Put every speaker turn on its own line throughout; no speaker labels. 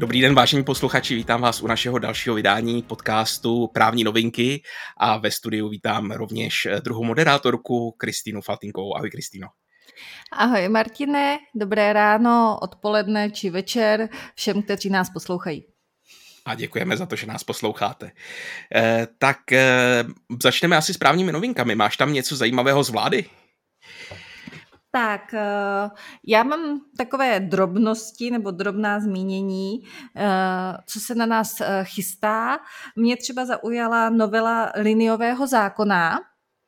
Dobrý den, vážení posluchači, vítám vás u našeho dalšího vydání podcastu Právní novinky a ve studiu vítám rovněž druhou moderátorku Kristýnu Faltinkovou. Ahoj Kristýno.
Ahoj Martine, dobré ráno, odpoledne či večer všem, kteří nás poslouchají.
A děkujeme za to, že nás posloucháte. Eh, tak eh, začneme asi s právními novinkami. Máš tam něco zajímavého z vlády?
Tak, eh, já mám takové drobnosti nebo drobná zmínění, eh, co se na nás eh, chystá. Mě třeba zaujala novela liniového zákona,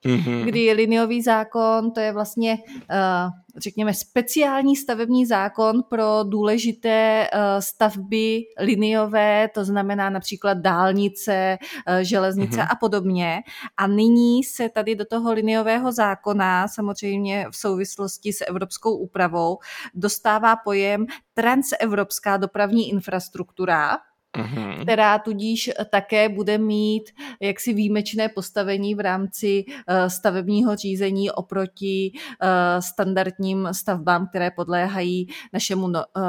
mm-hmm. kdy liniový zákon, to je vlastně, eh, řekněme, speciální stavební zákon pro důležité eh, stavby liniové, to znamená například dálnice, eh, železnice mm-hmm. a podobně. A nyní se tady do toho liniového zákona, samozřejmě v souvislosti s evropskou úpravou, dostává pojem transevropská dopravní infrastruktura, mm-hmm. která tudíž také bude mít jaksi výjimečné postavení v rámci uh, stavebního řízení oproti uh, standardním stavbám, které podléhají našemu no, uh,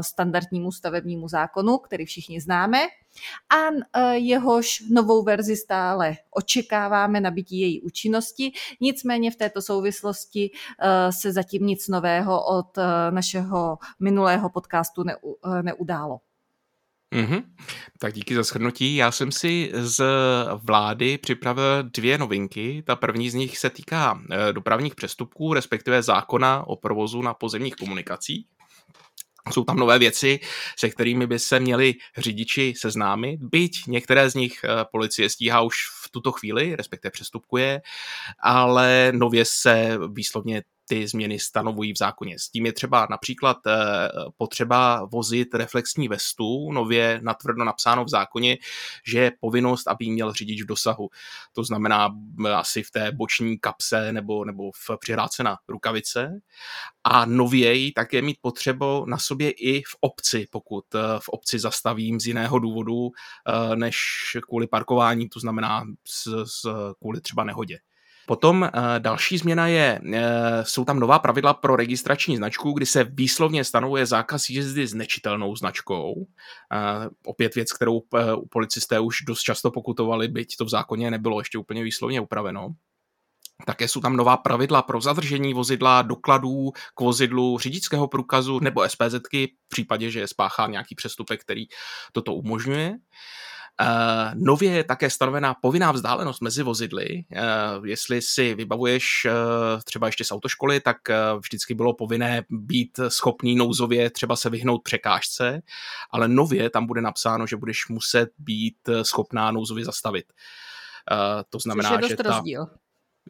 standardnímu stavebnímu zákonu, který všichni známe. A jehož novou verzi stále očekáváme nabití její účinnosti. Nicméně v této souvislosti se zatím nic nového od našeho minulého podcastu neudálo.
Mm-hmm. Tak díky za shrnutí. Já jsem si z vlády připravil dvě novinky. Ta první z nich se týká eh, dopravních přestupků, respektive zákona o provozu na pozemních komunikacích. Jsou tam nové věci, se kterými by se měli řidiči seznámit, byť některé z nich eh, policie stíhá už v tuto chvíli, respektive přestupkuje, ale nově se výslovně ty změny stanovují v zákoně. S tím je třeba například eh, potřeba vozit reflexní vestu, nově natvrdo napsáno v zákoně, že je povinnost, aby měl řidič v dosahu. To znamená asi v té boční kapse nebo, nebo v přihráce na rukavice. A nověji také mít potřebu na sobě i v obci, pokud eh, v obci zastavím z jiného důvodu eh, než kvůli parkování, to znamená z, z, kvůli třeba nehodě. Potom uh, další změna je, uh, jsou tam nová pravidla pro registrační značku, kdy se výslovně stanovuje zákaz jízdy s nečitelnou značkou. Uh, opět věc, kterou policisté už dost často pokutovali, byť to v zákoně nebylo ještě úplně výslovně upraveno. Také jsou tam nová pravidla pro zadržení vozidla, dokladů k vozidlu, řidičského průkazu nebo SPZky v případě, že je spáchá nějaký přestupek, který toto umožňuje. Uh, nově je také stanovená povinná vzdálenost mezi vozidly. Uh, jestli si vybavuješ uh, třeba ještě z autoškoly, tak uh, vždycky bylo povinné být schopný nouzově třeba se vyhnout překážce, ale nově tam bude napsáno, že budeš muset být schopná nouzově zastavit. Uh, to znamená,
Což je
že
ta, rozdíl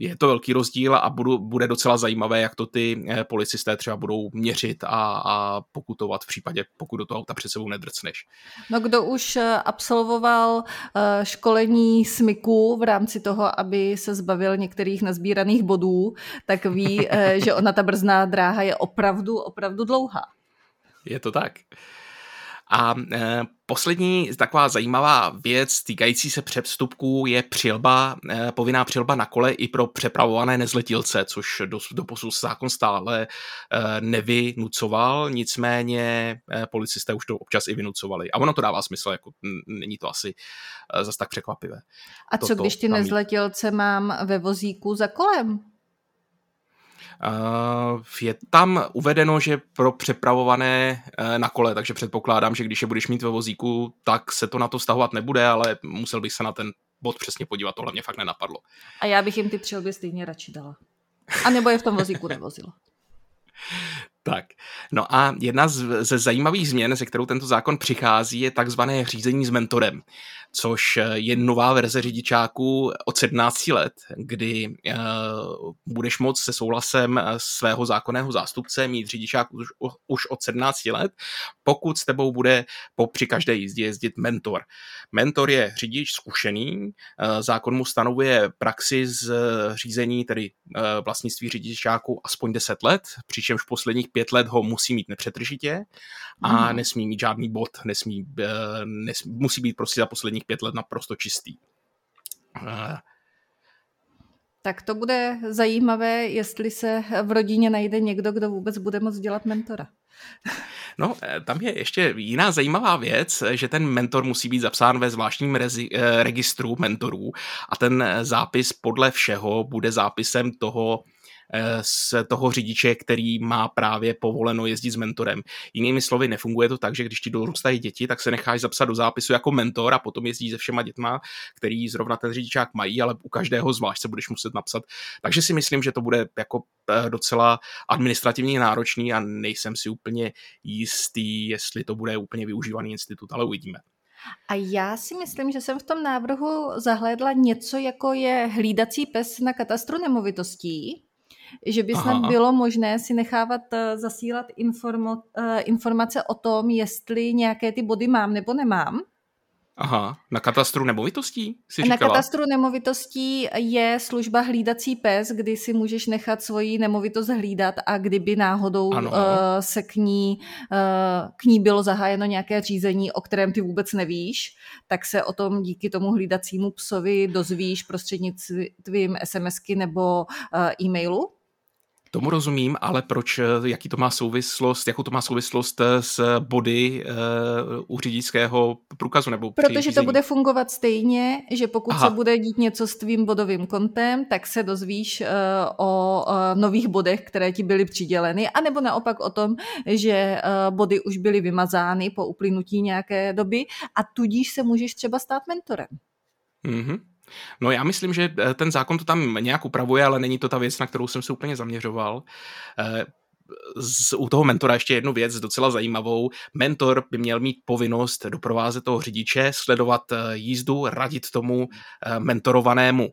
je to velký rozdíl a budu, bude docela zajímavé, jak to ty eh, policisté třeba budou měřit a, a pokutovat v případě, pokud do toho auta před sebou nedrcneš.
No kdo už eh, absolvoval eh, školení smyku v rámci toho, aby se zbavil některých nazbíraných bodů, tak ví, že ona ta brzná dráha je opravdu, opravdu dlouhá.
Je to tak. A e, poslední taková zajímavá věc týkající se převstupků je přilba, e, povinná přilba na kole i pro přepravované nezletilce, což do, do posud zákon stále e, nevynucoval, nicméně e, policisté už to občas i vynucovali. A ono to dává smysl, jako není to asi e, zas tak překvapivé.
A co Toto, když ty nezletilce mám ve vozíku za kolem?
Uh, je tam uvedeno, že pro přepravované uh, na kole, takže předpokládám, že když je budeš mít ve vozíku, tak se to na to stahovat nebude, ale musel bych se na ten bod přesně podívat, tohle mě fakt nenapadlo.
A já bych jim ty přilby stejně radši dala. A nebo je v tom vozíku nevozila.
Tak, no a jedna z, ze zajímavých změn, se kterou tento zákon přichází, je takzvané řízení s mentorem, což je nová verze řidičáků od 17 let, kdy uh, budeš moct se souhlasem svého zákonného zástupce mít řidičák už, už od 17 let, pokud s tebou bude po při každé jízdě jezdit mentor. Mentor je řidič zkušený, zákon mu stanovuje praxi z řízení, tedy vlastnictví řidičáků aspoň 10 let, přičemž posledních pět let ho musí mít nepřetržitě a hmm. nesmí mít žádný bod, nesmí, nesmí, musí být prostě za posledních pět let naprosto čistý. Uh,
tak to bude zajímavé, jestli se v rodině najde někdo, kdo vůbec bude moct dělat mentora.
No, eh, tam je ještě jiná zajímavá věc, že ten mentor musí být zapsán ve zvláštním rezi, eh, registru mentorů a ten zápis podle všeho bude zápisem toho, Eh, z toho řidiče, který má právě povoleno jezdit s mentorem. Jinými slovy, nefunguje to tak, že když ti dorůstají děti, tak se necháš zapsat do zápisu jako mentor a potom jezdí se všema dětma, který zrovna ten řidičák mají, ale u každého zvlášť se budeš muset napsat. Takže si myslím, že to bude jako eh, docela administrativně náročný a nejsem si úplně jistý, jestli to bude úplně využívaný institut, ale uvidíme.
A já si myslím, že jsem v tom návrhu zahlédla něco, jako je hlídací pes na katastru nemovitostí, že by snad Aha. bylo možné si nechávat eh, zasílat informo, eh, informace o tom, jestli nějaké ty body mám nebo nemám.
Aha, na katastru nemovitostí si
říkala? Na katastru nemovitostí je služba hlídací pes, kdy si můžeš nechat svoji nemovitost hlídat a kdyby náhodou ano. uh, se k ní, uh, k ní bylo zahájeno nějaké řízení, o kterém ty vůbec nevíš, tak se o tom díky tomu hlídacímu psovi dozvíš prostřednictvím SMSky nebo uh, e-mailu.
Tomu rozumím, ale proč, eh, jaký to má souvislost, jakou to má souvislost eh, s body uh, u řidičského průkazu? Nebo
Protože to bude fungovat stejně, že pokud Aha. se bude dít něco s tvým bodovým kontem, tak se dozvíš uh, o uh, nových bodech, které ti byly přiděleny, anebo naopak o tom, že uh, body už byly vymazány po uplynutí nějaké doby a tudíž se můžeš třeba stát mentorem.
Mm-hmm. No já myslím, že eh, ten zákon to tam nějak upravuje, ale není to ta věc, na kterou jsem se úplně zaměřoval. Eh, z, u toho mentora ještě jednu věc docela zajímavou. Mentor by měl mít povinnost doprovázet toho řidiče, sledovat eh, jízdu, radit tomu mentorovanému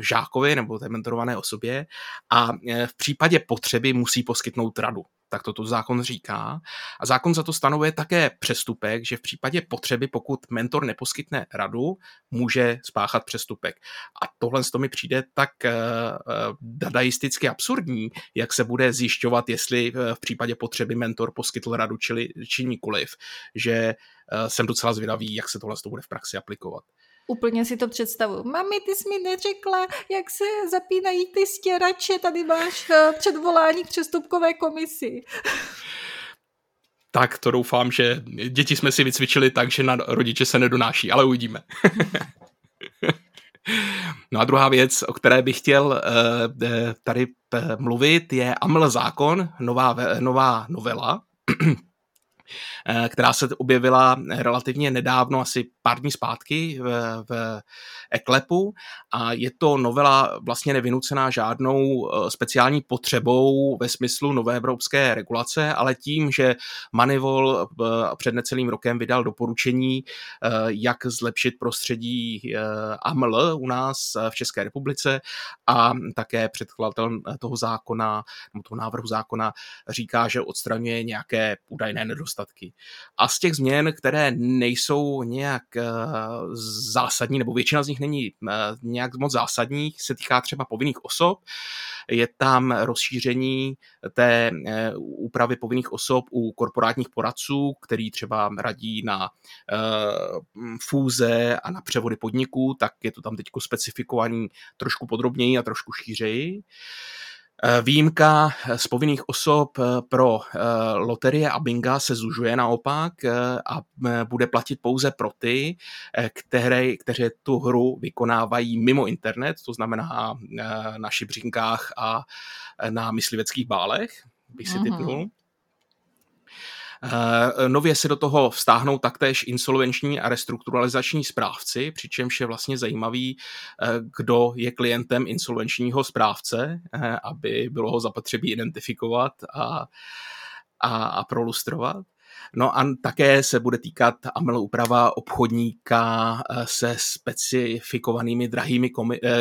žákovi nebo té mentorované osobě a v případě potřeby musí poskytnout radu tak toto zákon říká. A zákon za to stanovuje také přestupek, že v případě potřeby, pokud mentor neposkytne radu, může spáchat přestupek. A tohle to mi přijde tak uh, dadaisticky absurdní, jak se bude zjišťovat, jestli v případě potřeby mentor poskytl radu čili, či nikoliv, že jsem docela zvědavý, jak se tohle to bude v praxi aplikovat.
Úplně si to představu. Mami, ty jsi mi neřekla, jak se zapínají ty stěrače, tady máš eh, předvolání k přestupkové komisi.
Tak to doufám, že děti jsme si vycvičili tak, že na rodiče se nedonáší, ale uvidíme. no a druhá věc, o které bych chtěl eh, tady eh, mluvit, je AML zákon, nová, nová novela, která se objevila relativně nedávno, asi pár dní zpátky v, v Eklepu a je to novela vlastně nevynucená žádnou eh, speciální potřebou ve smyslu nové evropské regulace, ale tím, že Manivol eh, před necelým rokem vydal doporučení, jak zlepšit prostředí AML u nás v České republice a také předkladatel toho zákona, toho návrhu zákona říká, že odstraňuje nějaké údajné nedostatky. A z těch změn, které nejsou nějak eh, zásadní, nebo většina z nich není eh, nějak moc zásadních, se týká třeba povinných osob, je tam rozšíření té eh, úpravy povinných osob u korporátních poradců, který třeba radí na fúze a na převody podniků, tak je to tam teď specifikovaný trošku podrobněji a trošku šířeji. Eh, výjimka z povinných osob eh, pro eh, loterie a binga se zužuje naopak a bude platit pouze pro ty, které, kteří tu hru vykonávají mimo internet, to znamená na šibřinkách a na mysliveckých bálech, bych si typnul. Eh, nově se do toho vztáhnou taktéž insolvenční a restrukturalizační správci, přičemž je vlastně zajímavý, eh, kdo je klientem insolvenčního správce, eh, aby bylo ho zapotřebí identifikovat a, a, a prolustrovat. No a také se bude týkat AML úprava obchodníka se specifikovanými drahými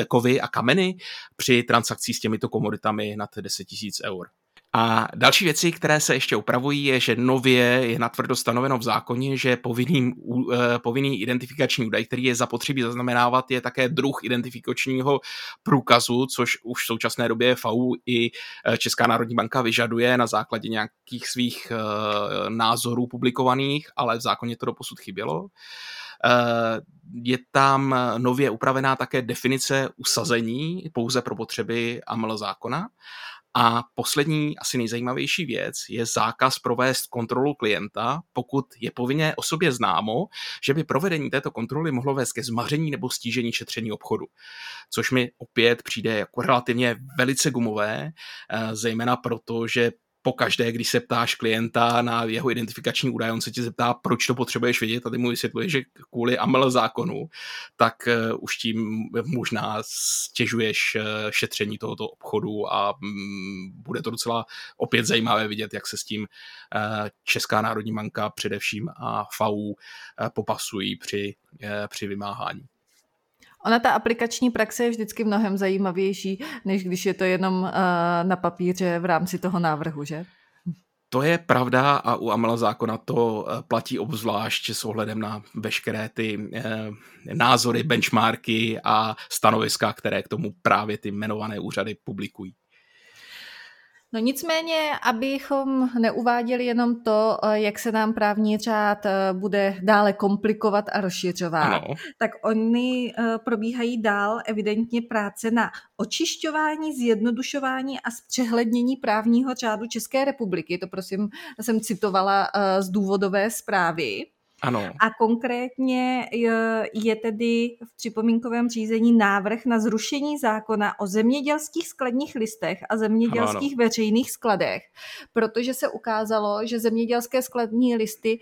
kovy a kameny při transakcích s těmito komoditami nad 10 000 eur. A další věci, které se ještě upravují, je, že nově je natvrdo stanoveno v zákoně, že povinný, eh, povinný identifikační údaj, který je zapotřebí zaznamenávat, je také druh identifikačního průkazu, což už v současné době FAU i eh, Česká národní banka vyžaduje na základě nějakých svých eh, názorů publikovaných, ale v zákoně to doposud chybělo. Je tam nově upravená také definice usazení pouze pro potřeby AML zákona A poslední, asi nejzajímavější věc je zákaz provést kontrolu klienta, pokud je povinně osobě známo, že by provedení této kontroly mohlo vést ke zmaření nebo stížení šetření obchodu. Což mi opět přijde jako relativně velice gumové, eh, zejména proto, že po každé, když se ptáš klienta na jeho identifikační údaj, on se ti zeptá, proč to potřebuješ vědět a ty mu vysvětluješ, že kvůli AML zákonu, tak uh, už tím možná stěžuješ uh, šetření tohoto obchodu a um, bude to docela opět zajímavé vidět, jak se s tím uh, Česká národní banka především a FAU popasují při, při vymáhání.
Ona ta aplikační praxe je vždycky mnohem zajímavější, než když je to jenom uh, na papíře v rámci toho návrhu, že?
To je pravda a u AML zákona to eh, platí obzvlášť s ohledem na veškeré ty eh, názory, benchmarky a stanoviska, které k tomu právě ty jmenované úřady publikují.
No nicméně, abychom neuváděli jenom to, eh, jak se nám právní řád eh, bude dále komplikovat a rozšiřovat, ano. tak oni eh, probíhají dál evidentně práce na očišťování, zjednodušování a zpřehlednění právního řádu České republiky. To prosím, jsem citovala z důvodové zprávy.
Ano.
A konkrétně je tedy v připomínkovém řízení návrh na zrušení zákona o zemědělských skladních listech a zemědělských ano, ano. veřejných skladech, protože se ukázalo, že zemědělské skladní listy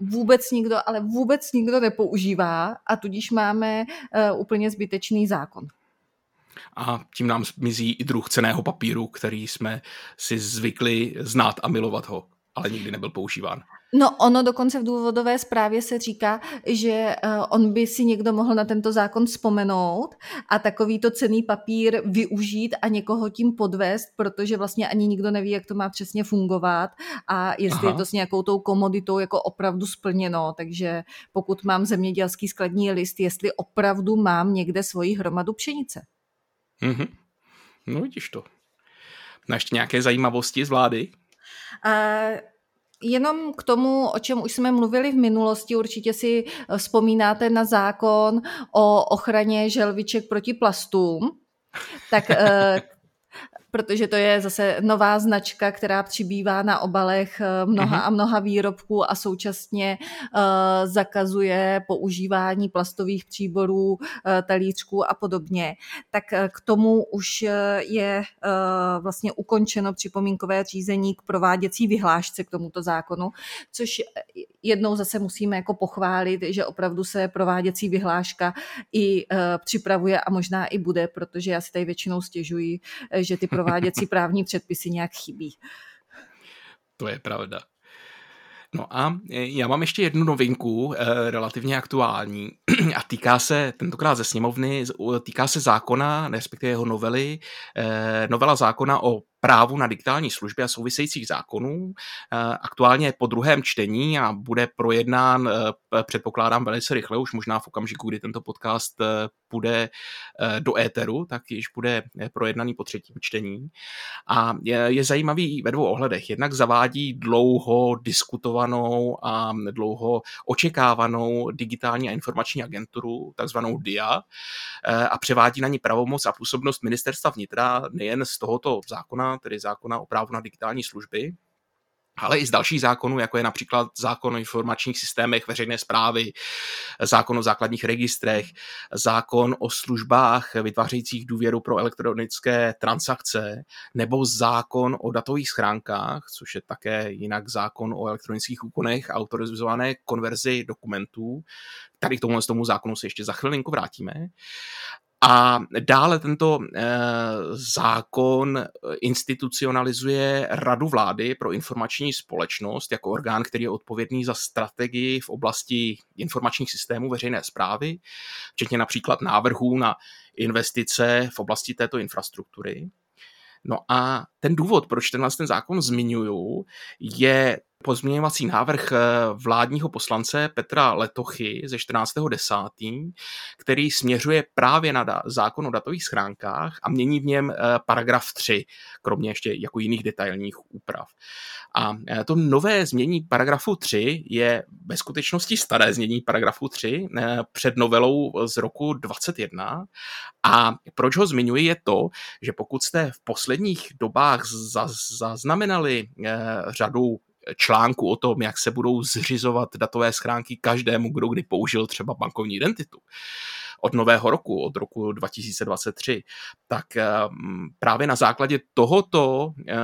vůbec nikdo, ale vůbec nikdo nepoužívá a tudíž máme uh, úplně zbytečný zákon.
A tím nám zmizí i druh ceného papíru, který jsme si zvykli znát a milovat ho, ale nikdy nebyl používán.
No ono dokonce v důvodové zprávě se říká, že uh, on by si někdo mohl na tento zákon vzpomenout a takovýto cený papír využít a někoho tím podvést, protože vlastně ani nikdo neví, jak to má přesně fungovat a jestli Aha. je to s nějakou tou komoditou jako opravdu splněno. Takže pokud mám zemědělský skladní list, jestli opravdu mám někde svoji hromadu pšenice.
Mhm. No vidíš to. Na ještě nějaké zajímavosti z vlády?
Uh, Jenom k tomu, o čem už jsme mluvili v minulosti, určitě si eh, vzpomínáte na zákon o ochraně želviček proti plastům. Tak eh, protože to je zase nová značka, která přibývá na obalech eh, mnoha mhm. a mnoha výrobků a současně uh, zakazuje používání plastových příborů, uh, talířků a podobně. Tak k tomu už je vlastně ukončeno připomínkové řízení k prováděcí vyhlášce k tomuto zákonu, což jednou zase musíme jako pochválit, že opravdu se prováděcí vyhláška i připravuje a možná i bude, protože já si tady většinou stěžuji, že ty prováděcí právní předpisy nějak chybí.
To je pravda. No a e, já mám ještě jednu novinku, eh, relativně aktuální, a týká se tentokrát ze sněmovny, týká se zákona, respektive jeho novely, eh, novela zákona o právu na digitální služby a souvisejících zákonů. Eh, aktuálně je po druhém čtení a bude projednán, eh, předpokládám, velice rychle, už možná v okamžiku, kdy tento podcast půjde do éteru, tak již bude projednaný po třetím čtení. A je, je zajímavý ve dvou ohledech. Jednak zavádí dlouho diskutovanou a dlouho očekávanou digitální a informační agenturu, takzvanou DIA, a převádí na ní pravomoc a působnost ministerstva vnitra nejen z tohoto zákona, tedy zákona o právu na digitální služby, ale i z dalších zákonů, jako je například zákon o informačních systémech veřejné zprávy, zákon o základních registrech, zákon o službách vytvářejících důvěru pro elektronické transakce, nebo zákon o datových schránkách, což je také jinak zákon o elektronických úkonech a autorizované konverzi dokumentů. Tady k tomu, tomu zákonu se ještě za chvilinku vrátíme. A dále tento e, zákon eh, institucionalizuje Radu vlády pro informační společnost jako orgán, který je odpovědný za strategii v oblasti informačních systémů veřejné zprávy, včetně například návrhů na investice v oblasti této infrastruktury. No a ten důvod, proč tenhle ten zákon zmiňuju, je pozměňovací návrh vládního poslance Petra Letochy ze 14.10., který směřuje právě na zákon o datových schránkách a mění v něm paragraf 3, kromě ještě jako jiných detailních úprav. A e, to nové změní paragrafu 3 je ve skutečnosti staré změní paragrafu 3 e, před novelou z roku 21. A proč ho zmiňuji je to, že pokud jste v posledních dobách zaznamenali řadu článku o tom, jak se budou zřizovat datové schránky každému, kdo kdy použil třeba bankovní identitu, od nového roku, od roku 2023, tak eh, právě na základě tohoto eh,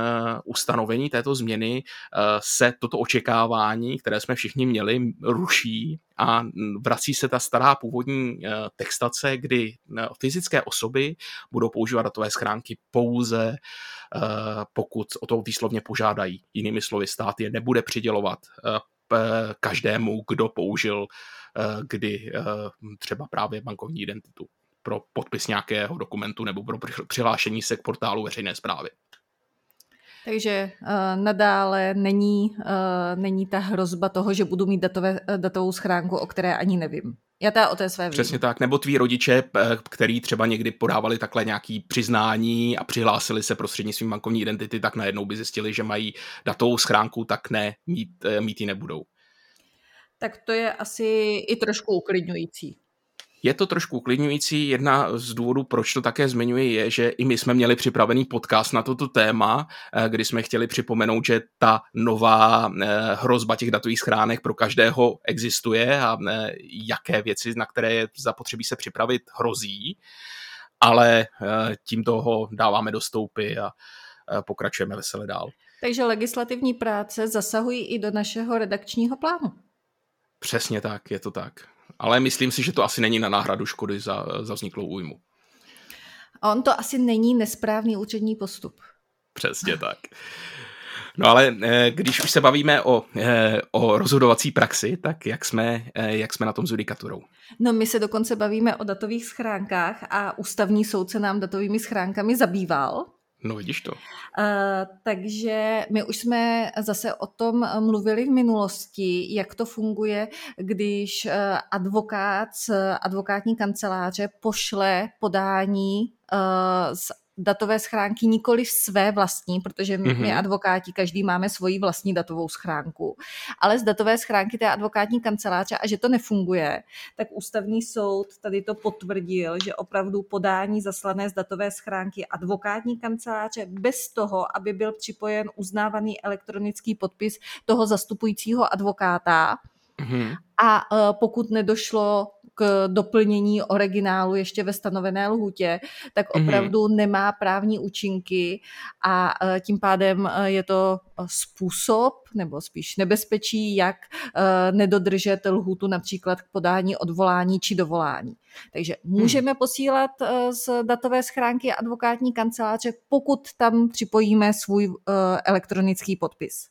ustanovení, této změny eh, se toto očekávání, které jsme všichni měli, ruší a vrací se ta stará původní textace, kdy fyzické osoby budou používat datové schránky pouze pokud o to výslovně požádají. Jinými slovy, stát je nebude přidělovat každému, kdo použil kdy eh, třeba právě bankovní identitu pro podpis nějakého dokumentu nebo pro přihlášení se k portálu veřejné zprávy.
Takže uh, nadále není, uh, není ta hrozba toho, že budu mít datové, datovou schránku, o které ani nevím. Já teda o té své vím.
Přesně tak. Nebo tví rodiče, který třeba někdy podávali takhle nějaký přiznání a přihlásili se prostřednictvím bankovní identity, tak najednou by zjistili, že mají datovou schránku, tak ne, mít, mít ji nebudou
tak to je asi i trošku uklidňující.
Je to trošku uklidňující. Jedna z důvodů, proč to také zmiňuji, je, že i my jsme měli připravený podcast na toto téma, eh, kdy jsme chtěli připomenout, že ta nová eh, hrozba těch datových schránek pro každého existuje a eh, jaké věci, na které je zapotřebí se připravit, hrozí. Ale tím toho dáváme do stoupy a pokračujeme vesele dál.
Takže legislativní práce zasahují i do našeho redakčního plánu.
Přesně tak, je to tak. Ale myslím si, že to asi není na náhradu škody za, za vzniklou újmu.
A on to asi není nesprávný účetní postup.
Přesně tak. No ale eh, když už se bavíme o, eh, o rozhodovací praxi, tak jak jsme, eh, jak jsme na tom s judikaturou?
No my se dokonce bavíme o datových schránkách a ústavní soudce nám datovými schránkami zabýval.
No vidíš to. Uh,
takže my už jsme zase o tom mluvili v minulosti, jak to funguje, když uh, advokát z advokátní kanceláře pošle podání uh, z datové schránky nikoli své vlastní, protože my mm-hmm. advokáti, každý máme svoji vlastní datovou schránku, ale z datové schránky té advokátní kanceláře a že to nefunguje, tak ústavní soud tady to potvrdil, že opravdu podání zaslané z datové schránky advokátní kanceláře bez toho, aby byl připojen uznávaný elektronický podpis toho zastupujícího advokáta, Mm-hmm. A e, pokud nedošlo k doplnění originálu ještě ve stanovené lhůtě, tak mhm. opravdu mm-hmm. nemá právní účinky a e, tím pádem e, je to způsob, nebo spíš nebezpečí, jak nedodržet lhůtu například k podání odvolání či dovolání. Takže mhm. můžeme hmm. posílat z datové schránky advokátní kanceláře, pokud tam připojíme svůj elektronický podpis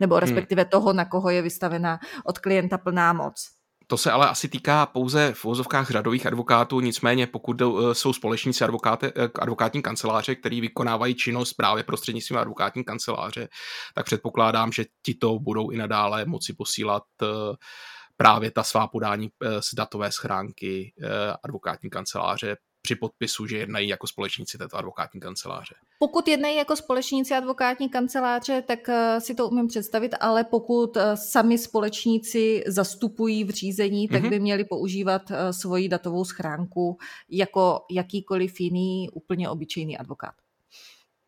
nebo hmm. respektive hmm. toho, na koho je vystavena od klienta plná moc.
To se ale asi týká pouze v vozovkách řadových advokátů, nicméně pokud eh, jsou společníci advokáty, eh, advokátní kanceláře, který vykonávají činnost právě prostřednictvím advokátní kanceláře, tak předpokládám, že tito budou i nadále moci posílat eh, právě ta svá podání z datové schránky advokátní kanceláře při podpisu, že jednají jako společníci této advokátní kanceláře.
Pokud jednají jako společníci advokátní kanceláře, tak eh, si to umím představit, ale pokud eh, sami společníci zastupují v řízení, tak mm-hmm. by měli používat eh, svoji datovou schránku jako jakýkoliv jiný úplně obyčejný advokát.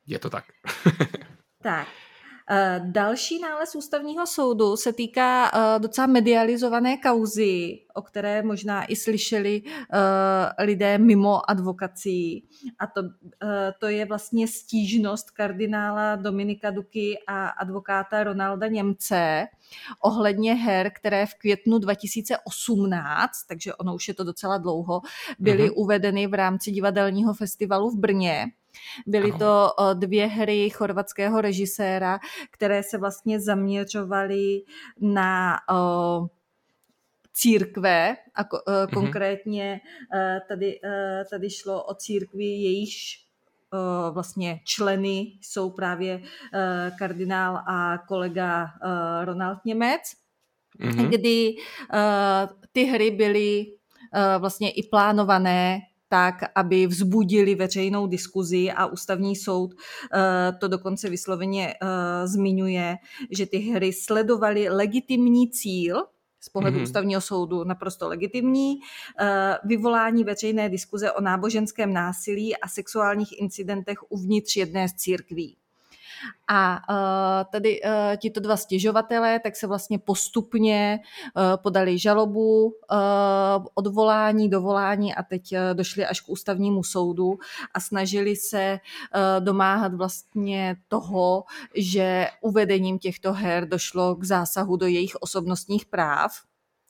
Je to tak.
tak. Eh, další nález ústavního soudu se týká eh, docela medializované kauzy, o které možná i slyšeli eh, lidé mimo advokací. A to, to je vlastně stížnost kardinála Dominika Duky a advokáta Ronalda Němce ohledně her, které v květnu 2018, takže ono už je to docela dlouho, byly mm-hmm. uvedeny v rámci divadelního festivalu v Brně Byly to dvě hry chorvatského režiséra, které se vlastně zaměřovaly na církve a mhm. konkrétně tady, tady šlo o církvi, jejíž vlastně členy jsou právě kardinál a kolega Ronald Němec, mm-hmm. kdy ty hry byly vlastně i plánované tak, aby vzbudili veřejnou diskuzi a ústavní soud to dokonce vysloveně zmiňuje, že ty hry sledovaly legitimní cíl, z pohledu mm-hmm. ústavního soudu naprosto legitimní, vyvolání veřejné diskuze o náboženském násilí a sexuálních incidentech uvnitř jedné z církví. A uh, tady uh, tito dva stěžovatelé tak se vlastně postupně uh, podali žalobu, odvolání, dovolání a teď došli až k ústavnímu soudu a snažili se domáhat vlastně toho, že uvedením těchto her došlo k zásahu do jejich osobnostních práv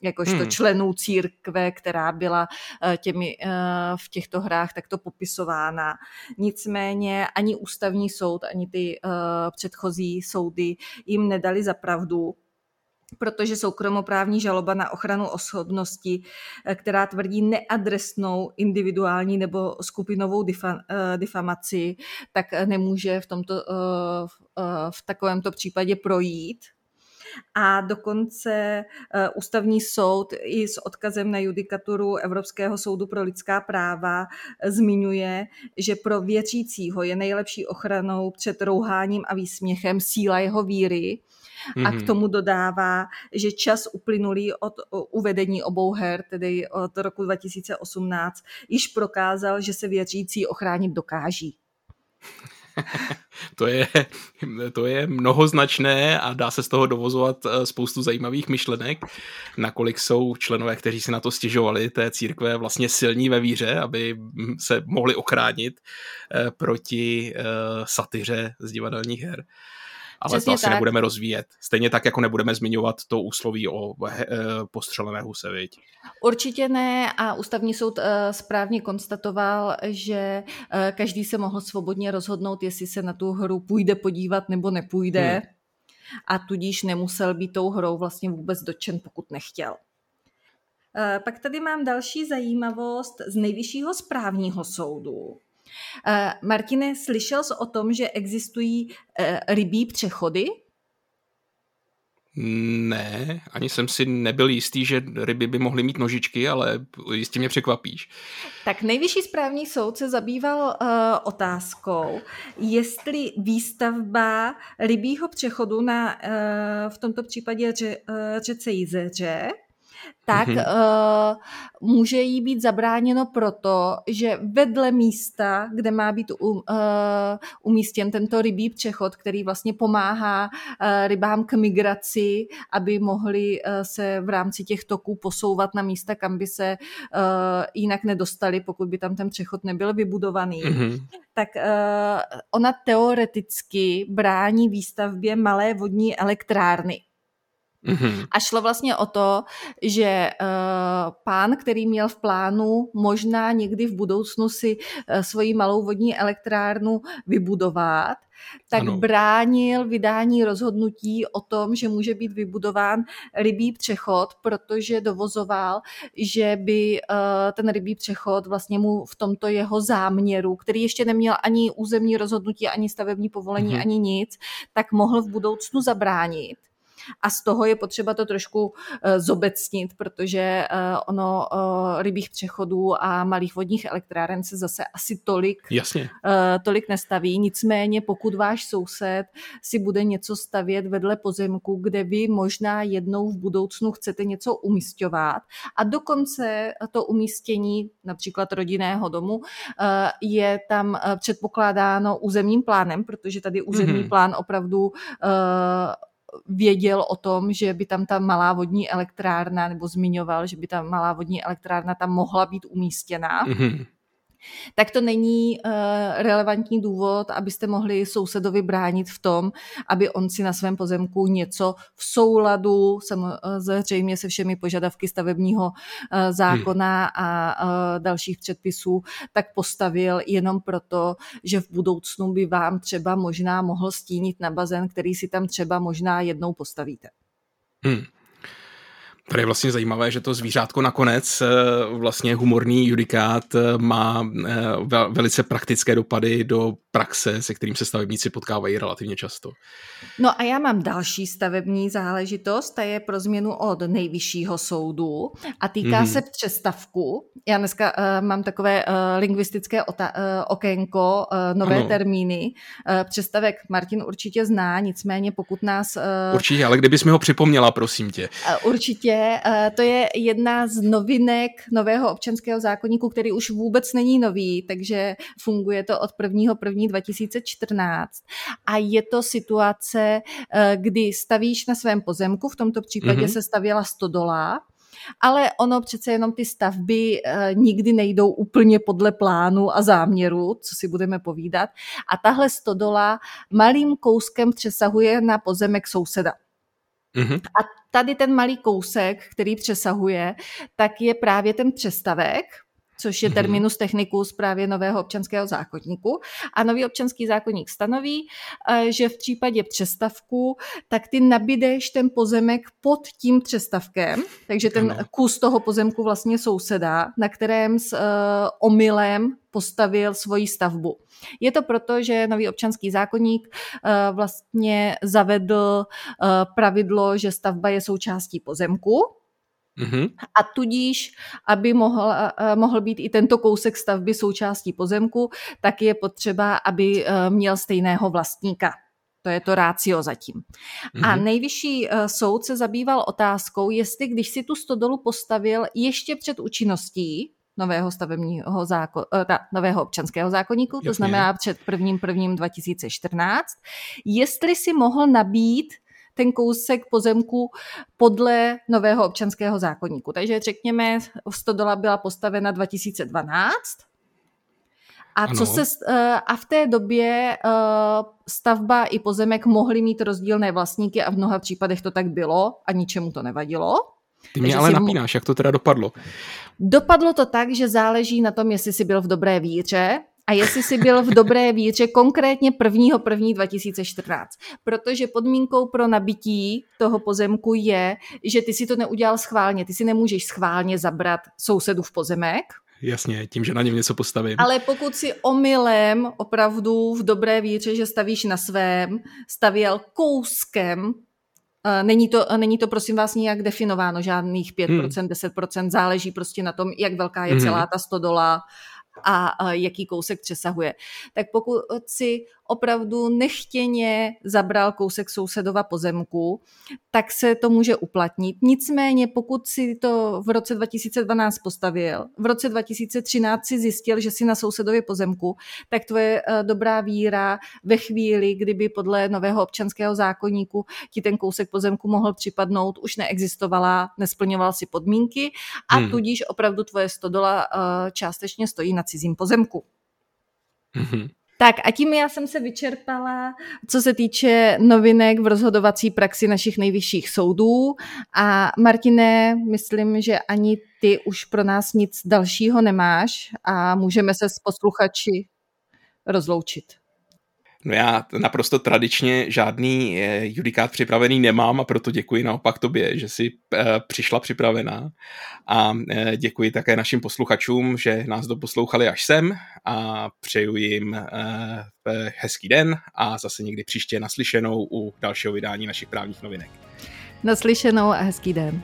jakožto hmm. členů církve, která byla eh, těmi eh, v těchto hrách takto popisována. Nicméně ani ústavní soud, ani ty eh, předchozí soudy jim nedali za pravdu, protože soukromoprávní žaloba na ochranu osobnosti, která tvrdí neadresnou individuální nebo skupinovou difamaci, tak nemůže v, tomto, v takovémto případě projít a dokonce uh, ústavní soud i s odkazem na judikaturu Evropského soudu pro lidská práva uh, zmiňuje, že pro věřícího je nejlepší ochranou před rouháním a výsměchem síla jeho víry, a k mhm. tomu dodává, že čas uplynulý od uvedení obou her, tedy od roku 2018, již prokázal, že se věřící ochránit dokáží.
to, je, to je mnohoznačné a dá se z toho dovozovat eh, spoustu zajímavých myšlenek, nakolik jsou členové, kteří si na to stěžovali, té církve vlastně silní ve víře, aby se mohli ochránit eh, proti eh, satyře z divadelních her ale Přesně to asi tak. nebudeme rozvíjet. Stejně tak, jako nebudeme zmiňovat to úsloví o he, eh, postřelené huse, viď?
Určitě ne a ústavní soud eh, správně konstatoval, že eh, každý se mohl svobodně rozhodnout, jestli se na tu hru půjde podívat nebo nepůjde hmm. a tudíž nemusel být tou hrou vlastně vůbec dočen, pokud nechtěl. Pak tady mám další zajímavost z nejvyššího správního soudu. Uh, Martine, slyšel jsi o tom, že existují uh, rybí přechody?
Ne, ani jsem si nebyl jistý, že ryby by mohly mít nožičky, ale jistě mě překvapíš.
Tak nejvyšší správní soud se zabýval uh, otázkou, jestli výstavba rybího přechodu na uh, v tomto případě ře, uh, řece Jizeře tak mm-hmm. uh, může jí být zabráněno proto, že vedle místa, kde má být um, uh, umístěn tento rybí přechod, který vlastně pomáhá uh, rybám k migraci, aby mohli uh, se v rámci těch toků posouvat na místa, kam by se uh, jinak nedostali, pokud by tam ten přechod nebyl vybudovaný, mm-hmm. tak uh, ona teoreticky brání výstavbě malé vodní elektrárny. Mm-hmm. A šlo vlastně o to, že uh, pán, který měl v plánu možná někdy v budoucnu si uh, svoji malou vodní elektrárnu vybudovat, tak ano. bránil vydání rozhodnutí o tom, že může být vybudován rybí přechod, protože dovozoval, že by uh, ten rybí přechod vlastně mu v tomto jeho záměru, který ještě neměl ani územní rozhodnutí, ani stavební povolení, mm-hmm. ani nic, tak mohl v budoucnu zabránit a z toho je potřeba to trošku eh, zobecnit, protože eh, ono eh, rybích přechodů a malých vodních elektráren se zase asi tolik,
Jasně.
tolik nestaví. Nicméně pokud váš soused si bude něco stavět vedle pozemku, kde vy možná jednou v budoucnu chcete něco umístěvat a dokonce to umístění například rodinného domu je tam předpokládáno územním plánem, protože tady územní mm-hmm. plán opravdu věděl o tom, že by tam ta malá vodní elektrárna, nebo zmiňoval, že by ta malá vodní elektrárna tam mohla být umístěna. Mm-hmm tak to není uh, relevantní důvod, abyste mohli sousedovi bránit v tom, aby on si na svém pozemku něco v souladu samozřejmě se všemi požadavky stavebního uh, zákona hmm. a uh, dalších předpisů, tak postavil jenom proto, že v budoucnu by vám třeba možná mohl stínit na bazén, který si tam třeba možná jednou postavíte. Hmm.
Tady je vlastně zajímavé, že to zvířátko nakonec, eh, vlastně humorný judikát, eh, má eh, velice praktické dopady do praxe, se kterým se stavebníci potkávají relativně často.
No a já mám další stavební záležitost, ta je pro změnu od nejvyššího soudu a týká mm-hmm. se přestavku. Já dneska uh, mám takové uh, lingvistické ota- uh, okénko, uh, nové ano. termíny. Uh, přestavek Martin určitě zná, nicméně pokud nás... Uh,
určitě, ale kdybys mi ho připomněla, prosím tě.
Uh, určitě, uh, to je jedna z novinek nového občanského zákonníku, který už vůbec není nový, takže funguje to od 1. 1. 2014 a je to situace, eh, kdy stavíš na svém pozemku, v tomto případě mm-hmm. se stavěla stodola, ale ono přece jenom ty stavby e, nikdy nejdou úplně podle plánu a záměru, co si budeme povídat. A tahle stodola malým kouskem přesahuje na pozemek souseda. Mm-hmm. A tady ten malý kousek, který přesahuje, tak je právě ten přestavek, což je mhm. terminus technicus právě nového občanského zákonníku. A nový občanský zákonník stanoví, eh, že v případě přestavku, tak ty nabídeš ten pozemek pod tím přestavkem, takže ten ano. kus toho pozemku vlastně souseda, na kterém s uh, omylem postavil svoji stavbu. Je to proto, že nový občanský zákonník uh, vlastně zavedl uh, pravidlo, že stavba je součástí pozemku, Mm-hmm. A tudíž, aby mohl, mohl být i tento kousek stavby součástí pozemku, tak je potřeba, aby e, měl stejného vlastníka. To je to rácio zatím. Mm-hmm. A nejvyšší e, soud se zabýval otázkou, jestli když si tu stodolu postavil ještě před účinností nového stavebního zákon, ta, nového občanského zákonníku, to znamená před prvním prvním 2014, jestli si mohl nabít ten kousek pozemku podle nového občanského zákonníku. Takže řekněme, stodola byla postavena 2012 a, co se, eh, a v té době eh, stavba i pozemek mohly mít rozdílné vlastníky a v mnoha případech to tak bylo a ničemu to nevadilo.
Ty mě ale napínáš, jak to teda dopadlo?
Dopadlo to tak, že záleží na tom, jestli jsi byl v dobré víře, a jestli jsi byl v dobré víře konkrétně 1. 1. 2014. Protože podmínkou pro nabití toho pozemku je, že ty si to neudělal schválně. Ty si nemůžeš schválně zabrat sousedu v pozemek,
Jasně, tím, že na něm něco postavím.
Ale pokud si omylem, opravdu v dobré víře, že stavíš na svém, stavěl kouskem, eh, Není to, není to, prosím vás, nijak definováno, žádných 5%, hmm. 10%, záleží prostě na tom, jak velká je hmm. celá ta stodola a jaký kousek přesahuje. Tak pokud si opravdu nechtěně zabral kousek sousedova pozemku, tak se to může uplatnit. Nicméně, pokud si to v roce 2012 postavil, v roce 2013 si zjistil, že si na sousedově pozemku, tak tvoje eh, dobrá víra ve chvíli, kdyby podle nového občanského zákonníku ti ten kousek pozemku mohl připadnout, už neexistovala, nesplňoval si podmínky a hmm. tudíž opravdu tvoje stodola eh, částečně stojí na cizím pozemku. Mm-hmm. Tak a tím já jsem se vyčerpala, co se týče novinek v rozhodovací praxi našich nejvyšších soudů. A Martine, myslím, že ani ty už pro nás nic dalšího nemáš a můžeme se s posluchači rozloučit.
No já naprosto tradičně žádný eh, judikát připravený nemám a proto děkuji naopak tobě, že jsi eh, přišla připravená a eh, děkuji také našim posluchačům, že nás doposlouchali až sem a přeju jim hezký den a zase někdy příště naslyšenou u dalšího vydání našich právních novinek.
Naslyšenou a hezký den.